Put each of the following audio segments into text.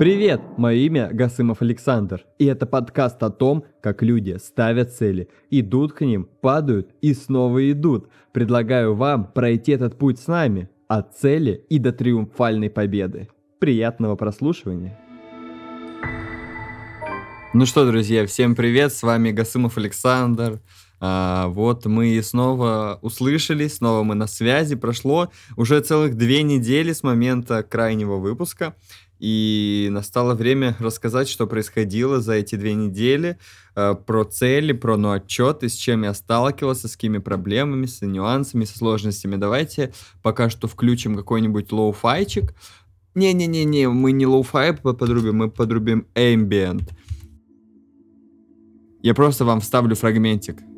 Привет, мое имя Гасымов Александр, и это подкаст о том, как люди ставят цели, идут к ним, падают и снова идут. Предлагаю вам пройти этот путь с нами, от цели и до триумфальной победы. Приятного прослушивания! Ну что, друзья, всем привет, с вами Гасымов Александр. А, вот мы снова услышались, снова мы на связи. Прошло уже целых две недели с момента крайнего выпуска. И настало время рассказать, что происходило за эти две недели, э, про цели, про ну, отчеты, с чем я сталкивался, с какими проблемами, с нюансами, со сложностями. Давайте пока что включим какой-нибудь lo-fi чик. Не-не-не-не, мы не lo-fi подрубим, мы подрубим ambient. Я просто вам вставлю фрагментик.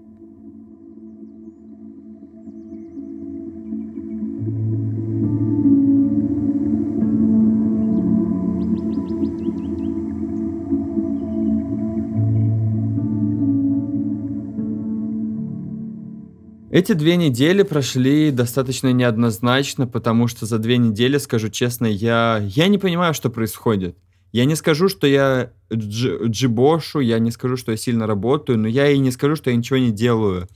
Эти две недели прошли достаточно неоднозначно, потому что за две недели, скажу честно, я, я не понимаю, что происходит. Я не скажу, что я дж, джибошу, я не скажу, что я сильно работаю, но я и не скажу, что я ничего не делаю.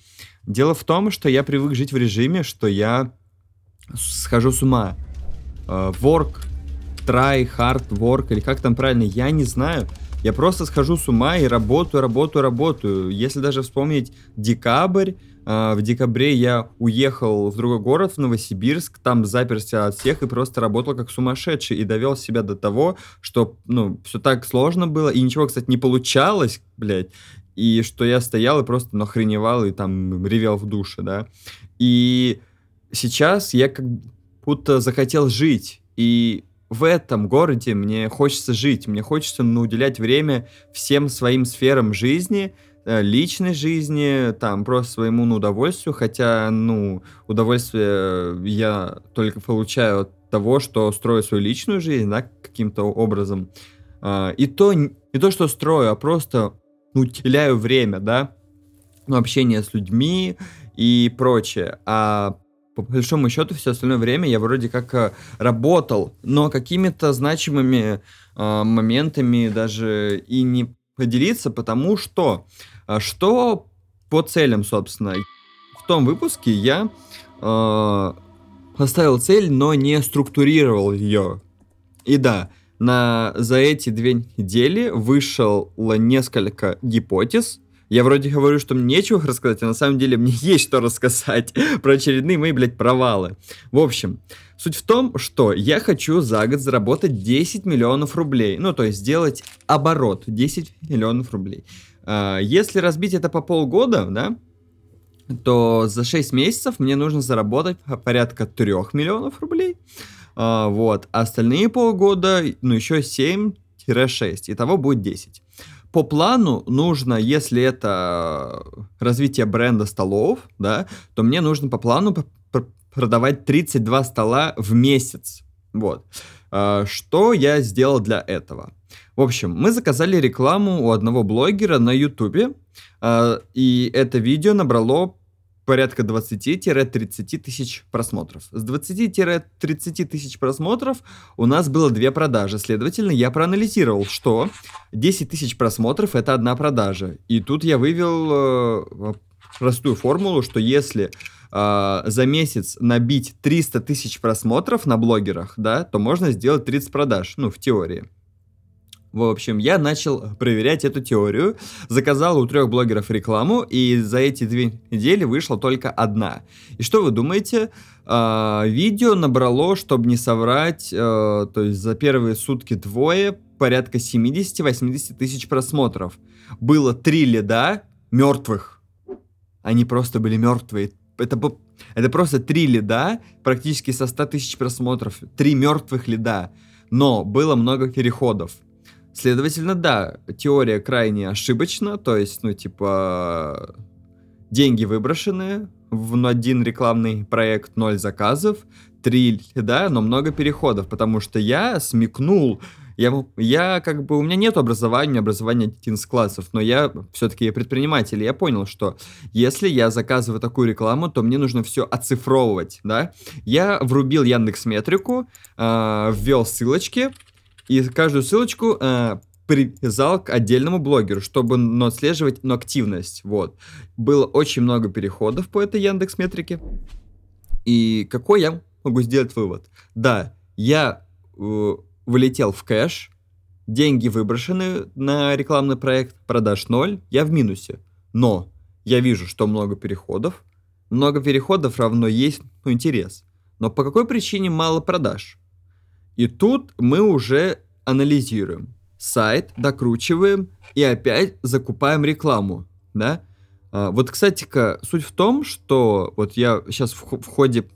Дело в том, что я привык жить в режиме, что я схожу с ума. Uh, work, try, hard work, или как там правильно, я не знаю. Я просто схожу с ума и работаю, работаю, работаю. Если даже вспомнить декабрь, а, в декабре я уехал в другой город, в Новосибирск, там заперся от всех и просто работал как сумасшедший и довел себя до того, что, ну, все так сложно было, и ничего, кстати, не получалось, блядь, и что я стоял и просто нахреневал и там ревел в душе, да. И сейчас я как будто захотел жить, и в этом городе мне хочется жить, мне хочется ну, уделять время всем своим сферам жизни, Э, личной жизни, там, просто своему ну, удовольствию, хотя, ну, удовольствие я только получаю от того, что строю свою личную жизнь, да, каким-то образом. А, и то, не то, что строю, а просто ну, теряю время, да, ну, общение с людьми и прочее. А по большому счету все остальное время я вроде как э, работал, но какими-то значимыми э, моментами даже и не поделиться, потому что а что по целям, собственно? В том выпуске я э, поставил цель, но не структурировал ее. И да, на, за эти две недели вышло несколько гипотез. Я вроде говорю, что мне нечего рассказать, а на самом деле мне есть что рассказать про очередные мои, блядь, провалы. В общем, суть в том, что я хочу за год заработать 10 миллионов рублей. Ну, то есть сделать оборот 10 миллионов рублей. А, если разбить это по полгода, да, то за 6 месяцев мне нужно заработать порядка 3 миллионов рублей. А, вот. А остальные полгода, ну, еще 7-6. Итого будет 10. По плану нужно, если это развитие бренда столов, да, то мне нужно по плану продавать 32 стола в месяц. Вот. А, что я сделал для этого? В общем, мы заказали рекламу у одного блогера на Ютубе, э, и это видео набрало порядка 20-30 тысяч просмотров. С 20-30 тысяч просмотров у нас было две продажи. Следовательно, я проанализировал, что 10 тысяч просмотров это одна продажа. И тут я вывел э, простую формулу, что если э, за месяц набить 300 тысяч просмотров на блогерах, да, то можно сделать 30 продаж, ну, в теории. В общем, я начал проверять эту теорию, заказал у трех блогеров рекламу, и за эти две недели вышла только одна. И что вы думаете? А, видео набрало, чтобы не соврать, а, то есть за первые сутки двое, порядка 70-80 тысяч просмотров. Было три лида мертвых. Они просто были мертвые. Это, это просто три лида, практически со 100 тысяч просмотров. Три мертвых лида. Но было много переходов. Следовательно, да, теория крайне ошибочна, то есть, ну, типа, деньги выброшены, в один рекламный проект ноль заказов, три, да, но много переходов, потому что я смекнул, я, я как бы, у меня нет образования, образования 11 классов, но я все-таки предприниматель, я понял, что если я заказываю такую рекламу, то мне нужно все оцифровывать, да. Я врубил Яндекс Метрику, э, ввел ссылочки, и каждую ссылочку э, привязал к отдельному блогеру, чтобы ну, отслеживать ну, активность. Вот. Было очень много переходов по этой Яндекс метрике. И какой я могу сделать вывод? Да, я э, вылетел в кэш, деньги выброшены на рекламный проект, продаж ноль, я в минусе. Но я вижу, что много переходов. Много переходов равно есть ну, интерес. Но по какой причине мало продаж? И тут мы уже анализируем. Сайт докручиваем и опять закупаем рекламу, да? А, вот, кстати-ка, суть в том, что вот я сейчас в, в ходе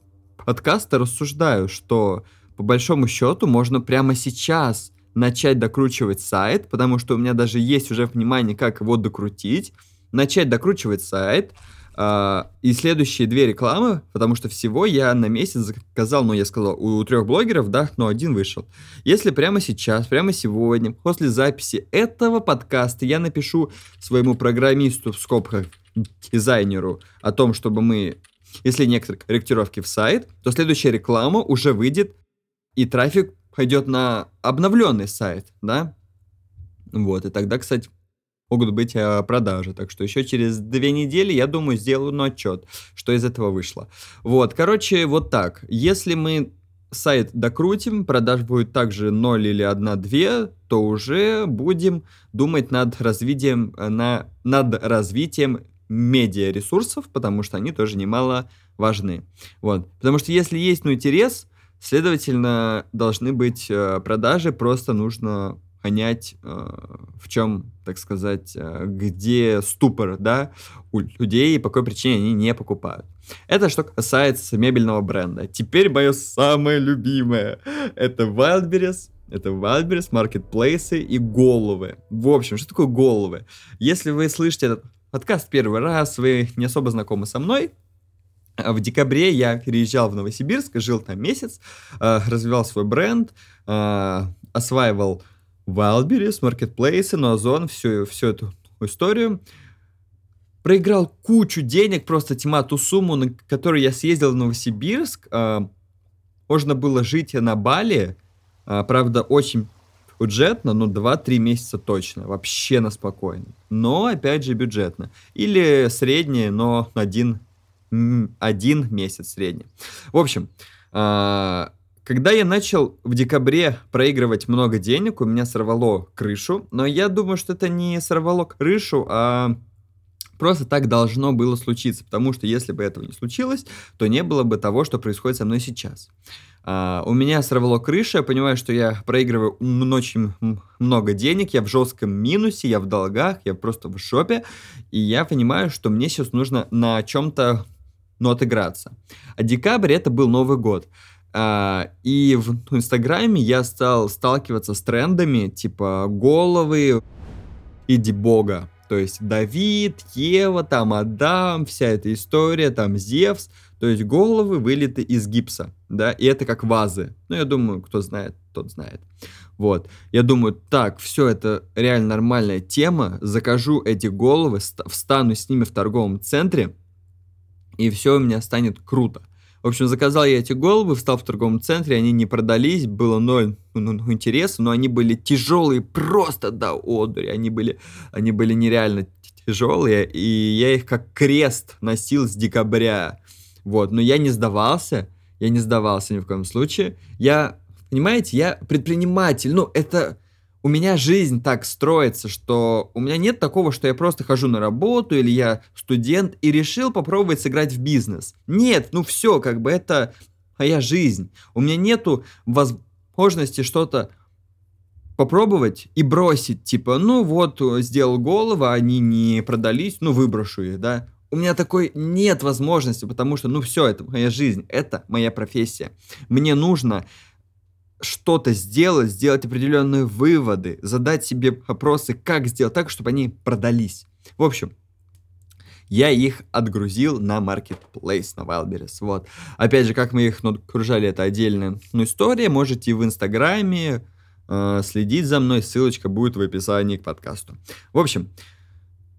подкаста рассуждаю, что по большому счету можно прямо сейчас начать докручивать сайт, потому что у меня даже есть уже внимание, как его докрутить, начать докручивать сайт, и следующие две рекламы, потому что всего я на месяц заказал, ну, я сказал, у трех блогеров, да, но один вышел. Если прямо сейчас, прямо сегодня, после записи этого подкаста я напишу своему программисту в скобках, дизайнеру о том, чтобы мы, если некоторые корректировки в сайт, то следующая реклама уже выйдет, и трафик пойдет на обновленный сайт, да? Вот, и тогда, кстати, могут быть э, продажи. Так что еще через две недели, я думаю, сделаю ну, отчет, что из этого вышло. Вот, короче, вот так. Если мы сайт докрутим, продаж будет также 0 или 1-2, то уже будем думать над развитием, э, на, над развитием медиа ресурсов, потому что они тоже немало важны. Вот. Потому что если есть ну, интерес, следовательно, должны быть э, продажи, просто нужно понять, э, в чем, так сказать, э, где ступор, да, у людей и по какой причине они не покупают. Это что касается мебельного бренда. Теперь мое самое любимое. Это Wildberries, это Wildberries, маркетплейсы и головы. В общем, что такое головы? Если вы слышите этот подкаст первый раз, вы не особо знакомы со мной, в декабре я переезжал в Новосибирск, жил там месяц, э, развивал свой бренд, осваивал Wildberries, Marketplace, на Озон, всю, всю эту историю. Проиграл кучу денег, просто тьма ту сумму, на которую я съездил в Новосибирск. Э, можно было жить на Бали, э, правда, очень бюджетно, ну, 2-3 месяца точно, вообще на спокойно. Но, опять же, бюджетно. Или среднее, но один, один месяц средний. В общем, э, когда я начал в декабре проигрывать много денег, у меня сорвало крышу, но я думаю, что это не сорвало крышу, а просто так должно было случиться, потому что если бы этого не случилось, то не было бы того, что происходит со мной сейчас. Uh, у меня сорвало крышу, я понимаю, что я проигрываю очень много денег, я в жестком минусе, я в долгах, я просто в шопе, и я понимаю, что мне сейчас нужно на чем-то ну, отыграться. А декабрь это был Новый год. А, и в Инстаграме я стал сталкиваться с трендами типа головы иди бога. То есть Давид, Ева, там Адам, вся эта история, там Зевс. То есть головы вылиты из гипса, да, и это как вазы. Ну, я думаю, кто знает, тот знает. Вот. Я думаю, так, все это реально нормальная тема. Закажу эти головы, встану с ними в торговом центре, и все у меня станет круто. В общем, заказал я эти головы, встал в торговом центре, они не продались, было ноль ну, ну, интереса, но они были тяжелые просто до одури, они были, они были нереально тяжелые, и я их как крест носил с декабря, вот, но я не сдавался, я не сдавался ни в коем случае, я, понимаете, я предприниматель, ну, это у меня жизнь так строится, что у меня нет такого, что я просто хожу на работу или я студент и решил попробовать сыграть в бизнес. Нет, ну все, как бы это моя жизнь. У меня нету возможности что-то попробовать и бросить, типа, ну вот, сделал голову, они не продались, ну выброшу их, да. У меня такой нет возможности, потому что, ну все, это моя жизнь, это моя профессия. Мне нужно что-то сделать, сделать определенные выводы, задать себе вопросы, как сделать так, чтобы они продались. В общем, я их отгрузил на Marketplace, на Wildberries. Вот. Опять же, как мы их окружали, это отдельная ну, история. Можете в Инстаграме э, следить за мной. Ссылочка будет в описании к подкасту. В общем,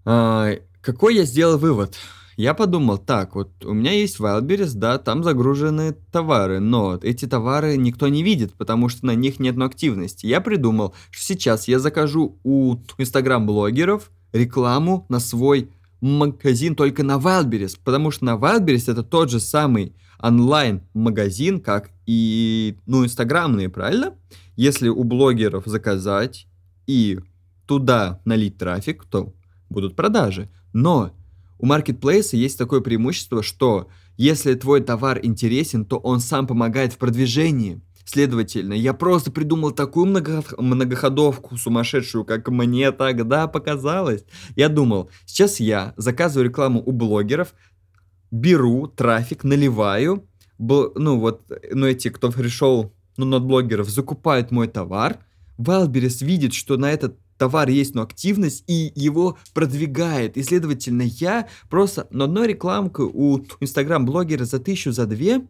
э, какой я сделал вывод? Я подумал, так, вот у меня есть Wildberries, да, там загружены товары, но эти товары никто не видит, потому что на них нет активности. Я придумал, что сейчас я закажу у инстаграм-блогеров рекламу на свой магазин только на Wildberries, потому что на Wildberries это тот же самый онлайн-магазин, как и, ну, инстаграмные, правильно? Если у блогеров заказать и туда налить трафик, то будут продажи. Но у маркетплейса есть такое преимущество, что если твой товар интересен, то он сам помогает в продвижении. Следовательно, я просто придумал такую много, многоходовку сумасшедшую, как мне тогда показалось. Я думал, сейчас я заказываю рекламу у блогеров, беру трафик, наливаю, ну вот, ну эти, кто пришел, ну, над блогеров, закупают мой товар, Wildberries видит, что на этот товар есть, но активность, и его продвигает. И, следовательно, я просто на одной рекламку у инстаграм-блогера за тысячу, за две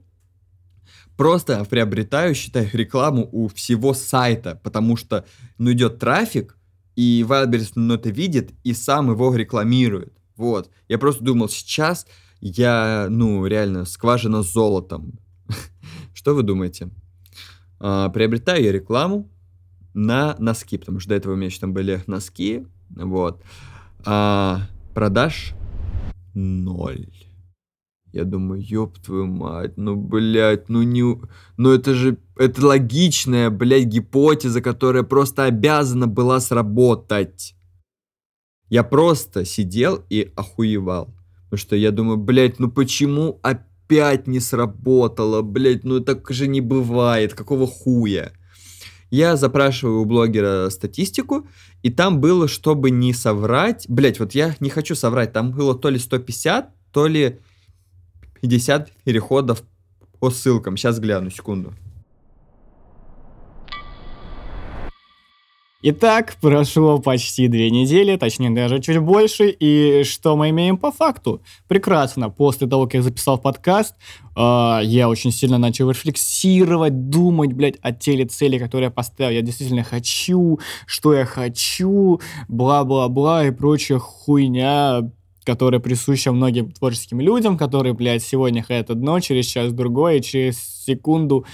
просто приобретаю, считай, рекламу у всего сайта, потому что, ну, идет трафик, и Wildberries ну, это видит, и сам его рекламирует. Вот. Я просто думал, сейчас я, ну, реально, скважина с золотом. Что вы думаете? А, приобретаю я рекламу, на носки, потому что до этого у меня еще там были носки, вот. А продаж ноль. Я думаю, ёб твою мать, ну, блядь, ну не... Ну это же, это логичная, блядь, гипотеза, которая просто обязана была сработать. Я просто сидел и охуевал. Потому что я думаю, блядь, ну почему опять не сработало, блядь, ну так же не бывает, какого хуя? Я запрашиваю у блогера статистику, и там было, чтобы не соврать, блять, вот я не хочу соврать, там было то ли 150, то ли 50 переходов по ссылкам. Сейчас гляну, секунду. Итак, прошло почти две недели, точнее даже чуть больше, и что мы имеем по факту? Прекрасно, после того, как я записал подкаст, э, я очень сильно начал рефлексировать, думать, блядь, о теле цели, которые я поставил. Я действительно хочу, что я хочу, бла-бла-бла и прочая хуйня, которая присуща многим творческим людям, которые, блядь, сегодня хотят одно, через час другое, через секунду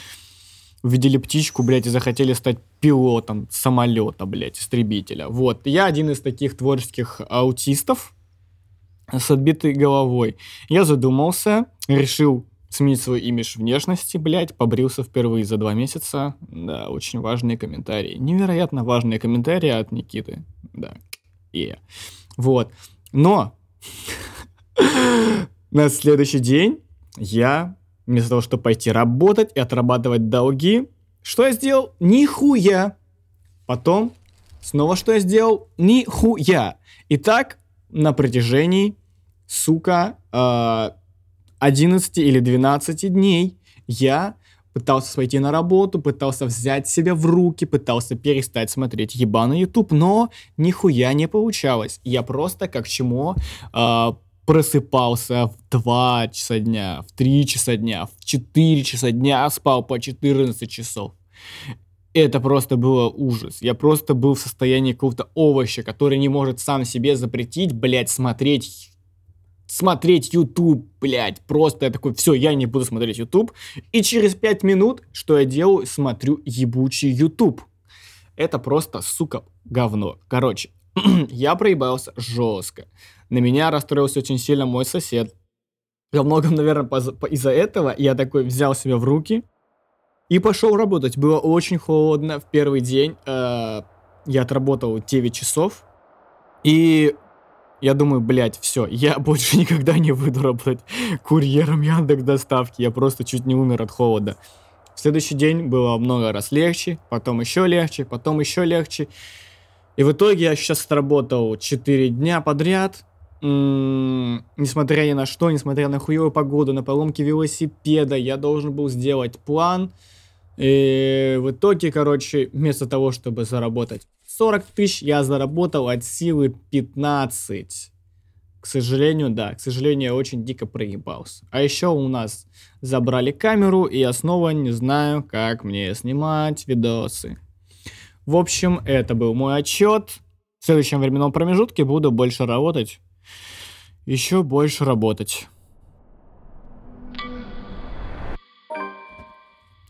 увидели птичку, блядь, и захотели стать пилотом самолета, блядь, истребителя. Вот, я один из таких творческих аутистов с отбитой головой. Я задумался, решил сменить свой имидж внешности, блядь, побрился впервые за два месяца. Да, очень важные комментарии. Невероятно важные комментарии от Никиты. Да. Yeah. Вот. Но на следующий день я Вместо того, чтобы пойти работать и отрабатывать долги, что я сделал? Нихуя. Потом, снова что я сделал? Нихуя. И так на протяжении, сука, 11 или 12 дней я пытался пойти на работу, пытался взять себя в руки, пытался перестать смотреть ебаный YouTube, но нихуя не получалось. Я просто как чему э, просыпался в 2 часа дня, в 3 часа дня, в 4 часа дня, спал по 14 часов. Это просто было ужас. Я просто был в состоянии какого-то овоща, который не может сам себе запретить, блядь, смотреть смотреть YouTube, блядь. Просто я такой, все, я не буду смотреть YouTube. И через 5 минут, что я делаю? Смотрю ебучий YouTube. Это просто, сука, говно. Короче, я проебался жестко. На меня расстроился очень сильно мой сосед. Во многом, наверное, из-за этого я такой взял себя в руки и пошел работать. Было очень холодно в первый день. Э, я отработал 9 часов. И я думаю, блядь, все, я больше никогда не выйду работать курьером Яндекс доставки. Я просто чуть не умер от холода. В следующий день было много раз легче, потом еще легче, потом еще легче. И в итоге я сейчас отработал 4 дня подряд, несмотря ни на что, несмотря на хуевую погоду, на поломки велосипеда, я должен был сделать план. И в итоге, короче, вместо того, чтобы заработать 40 тысяч, я заработал от силы 15. К сожалению, да, к сожалению, я очень дико проебался. А еще у нас забрали камеру, и я снова не знаю, как мне снимать видосы. В общем, это был мой отчет. В следующем временном промежутке буду больше работать еще больше работать.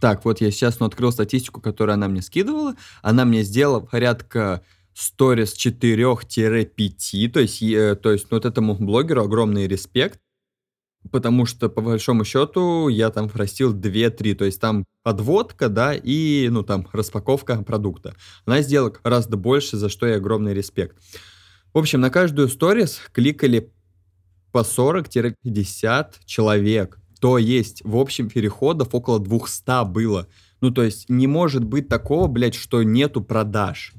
Так, вот я сейчас ну, открыл статистику, которую она мне скидывала. Она мне сделала порядка сторис 4-5, то есть, э, то есть ну, вот этому блогеру огромный респект, потому что, по большому счету, я там простил 2-3, то есть там подводка, да, и, ну, там, распаковка продукта. Она сделала гораздо больше, за что я огромный респект. В общем, на каждую сторис кликали по 40-50 человек. То есть, в общем, переходов около 200 было. Ну, то есть, не может быть такого, блядь, что нету продаж.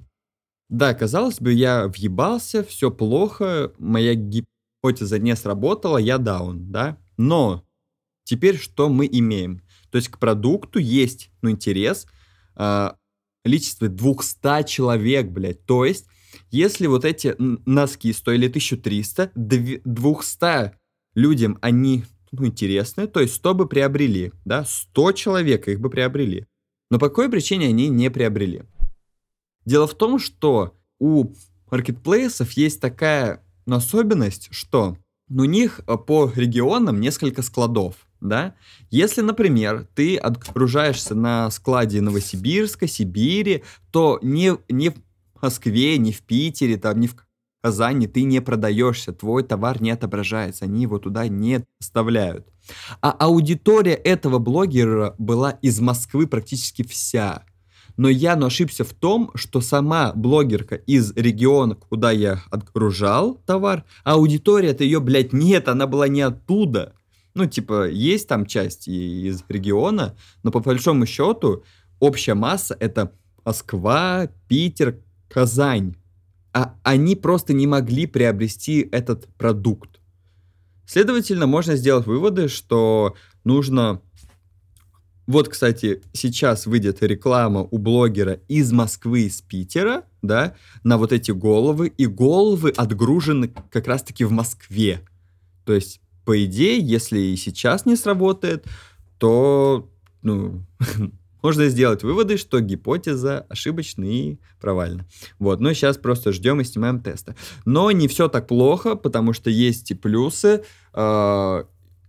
Да, казалось бы, я въебался, все плохо, моя гипотеза не сработала, я даун, да? Но теперь что мы имеем? То есть к продукту есть, ну, интерес, э, количество 200 человек, блядь. То есть, если вот эти носки стоили 1300, 200 людям они, ну, интересны, то есть 100 бы приобрели, да? 100 человек их бы приобрели. Но по какой причине они не приобрели? Дело в том, что у маркетплейсов есть такая особенность, что у них э, по регионам несколько складов, да? Если, например, ты отгружаешься на складе Новосибирска, Сибири, то не, не Москве, не в Питере, там, не в Казани ты не продаешься, твой товар не отображается, они его туда не вставляют. А аудитория этого блогера была из Москвы практически вся. Но я но ошибся в том, что сама блогерка из региона, куда я отгружал товар, а аудитория-то ее, блядь, нет, она была не оттуда. Ну, типа, есть там часть из региона, но по большому счету общая масса это Москва, Питер, Казань. А они просто не могли приобрести этот продукт. Следовательно, можно сделать выводы, что нужно вот, кстати, сейчас выйдет реклама у блогера из Москвы, из Питера, да, на вот эти головы, и головы отгружены как раз-таки в Москве. То есть, по идее, если и сейчас не сработает, то, ну, можно сделать выводы, что гипотеза ошибочна и провальна. Вот, но сейчас просто ждем и снимаем тесты. Но не все так плохо, потому что есть и плюсы. Э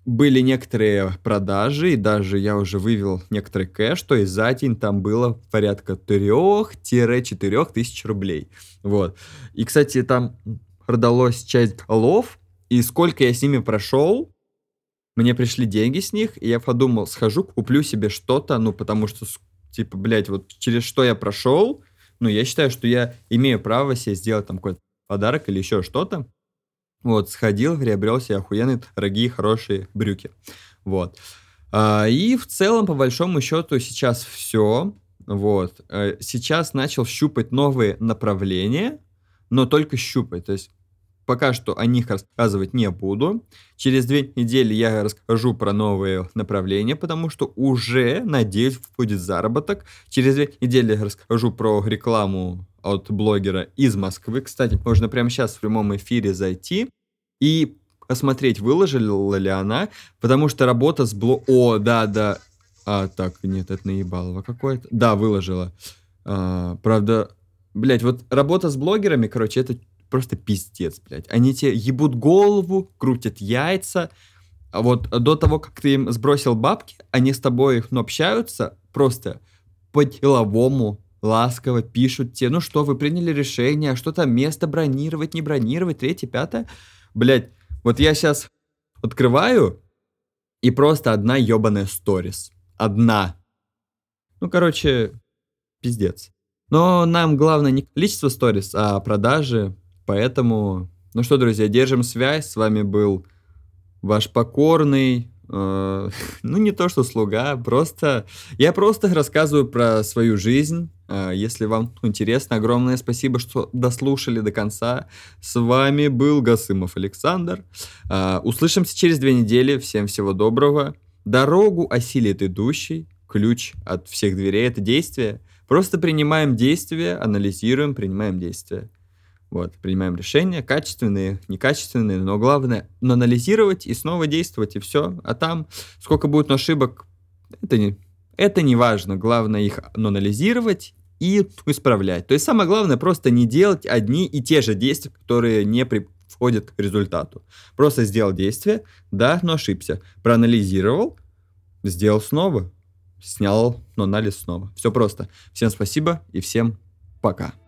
были некоторые продажи, и даже я уже вывел некоторый кэш, то есть за день там было порядка 3-4 тысяч рублей. Вот. И, кстати, там продалось часть голов, и сколько я с ними прошел, мне пришли деньги с них, и я подумал, схожу, куплю себе что-то, ну, потому что, типа, блядь, вот через что я прошел, ну, я считаю, что я имею право себе сделать там какой-то подарок или еще что-то. Вот, сходил, приобрел себе охуенные, дорогие, хорошие брюки. Вот. А, и в целом, по большому счету, сейчас все. Вот. Э, сейчас начал щупать новые направления, но только щупать. То есть пока что о них рассказывать не буду. Через две недели я расскажу про новые направления, потому что уже, надеюсь, будет заработок. Через две недели расскажу про рекламу от блогера из Москвы. Кстати, можно прямо сейчас в прямом эфире зайти и посмотреть, выложила ли она, потому что работа с бло... О, да, да. А, так, нет, это наебалово какое-то. Да, выложила. А, правда, блядь, вот работа с блогерами, короче, это просто пиздец, блядь. Они тебе ебут голову, крутят яйца. А вот до того, как ты им сбросил бабки, они с тобой ну, общаются просто по-деловому, ласково пишут тебе, ну что, вы приняли решение, что там место бронировать, не бронировать, третье, пятое. Блять, вот я сейчас открываю, и просто одна ебаная сторис. Одна. Ну, короче, пиздец. Но нам главное не количество сторис, а продажи. Поэтому, ну что, друзья, держим связь. С вами был ваш покорный, э, ну не то что слуга, просто я просто рассказываю про свою жизнь, а, если вам интересно, огромное спасибо, что дослушали до конца. С вами был Гасымов Александр. А, услышимся через две недели. Всем всего доброго. Дорогу осилит идущий. Ключ от всех дверей — это действие. Просто принимаем действия, анализируем, принимаем действия. Вот, принимаем решения, качественные, некачественные, но главное — анализировать и снова действовать, и все. А там сколько будет ошибок, это не, это не важно. Главное их анализировать и исправлять. То есть самое главное просто не делать одни и те же действия, которые не при, входит к результату. Просто сделал действие, да, но ошибся. Проанализировал, сделал снова, снял, но анализ снова. Все просто. Всем спасибо и всем пока.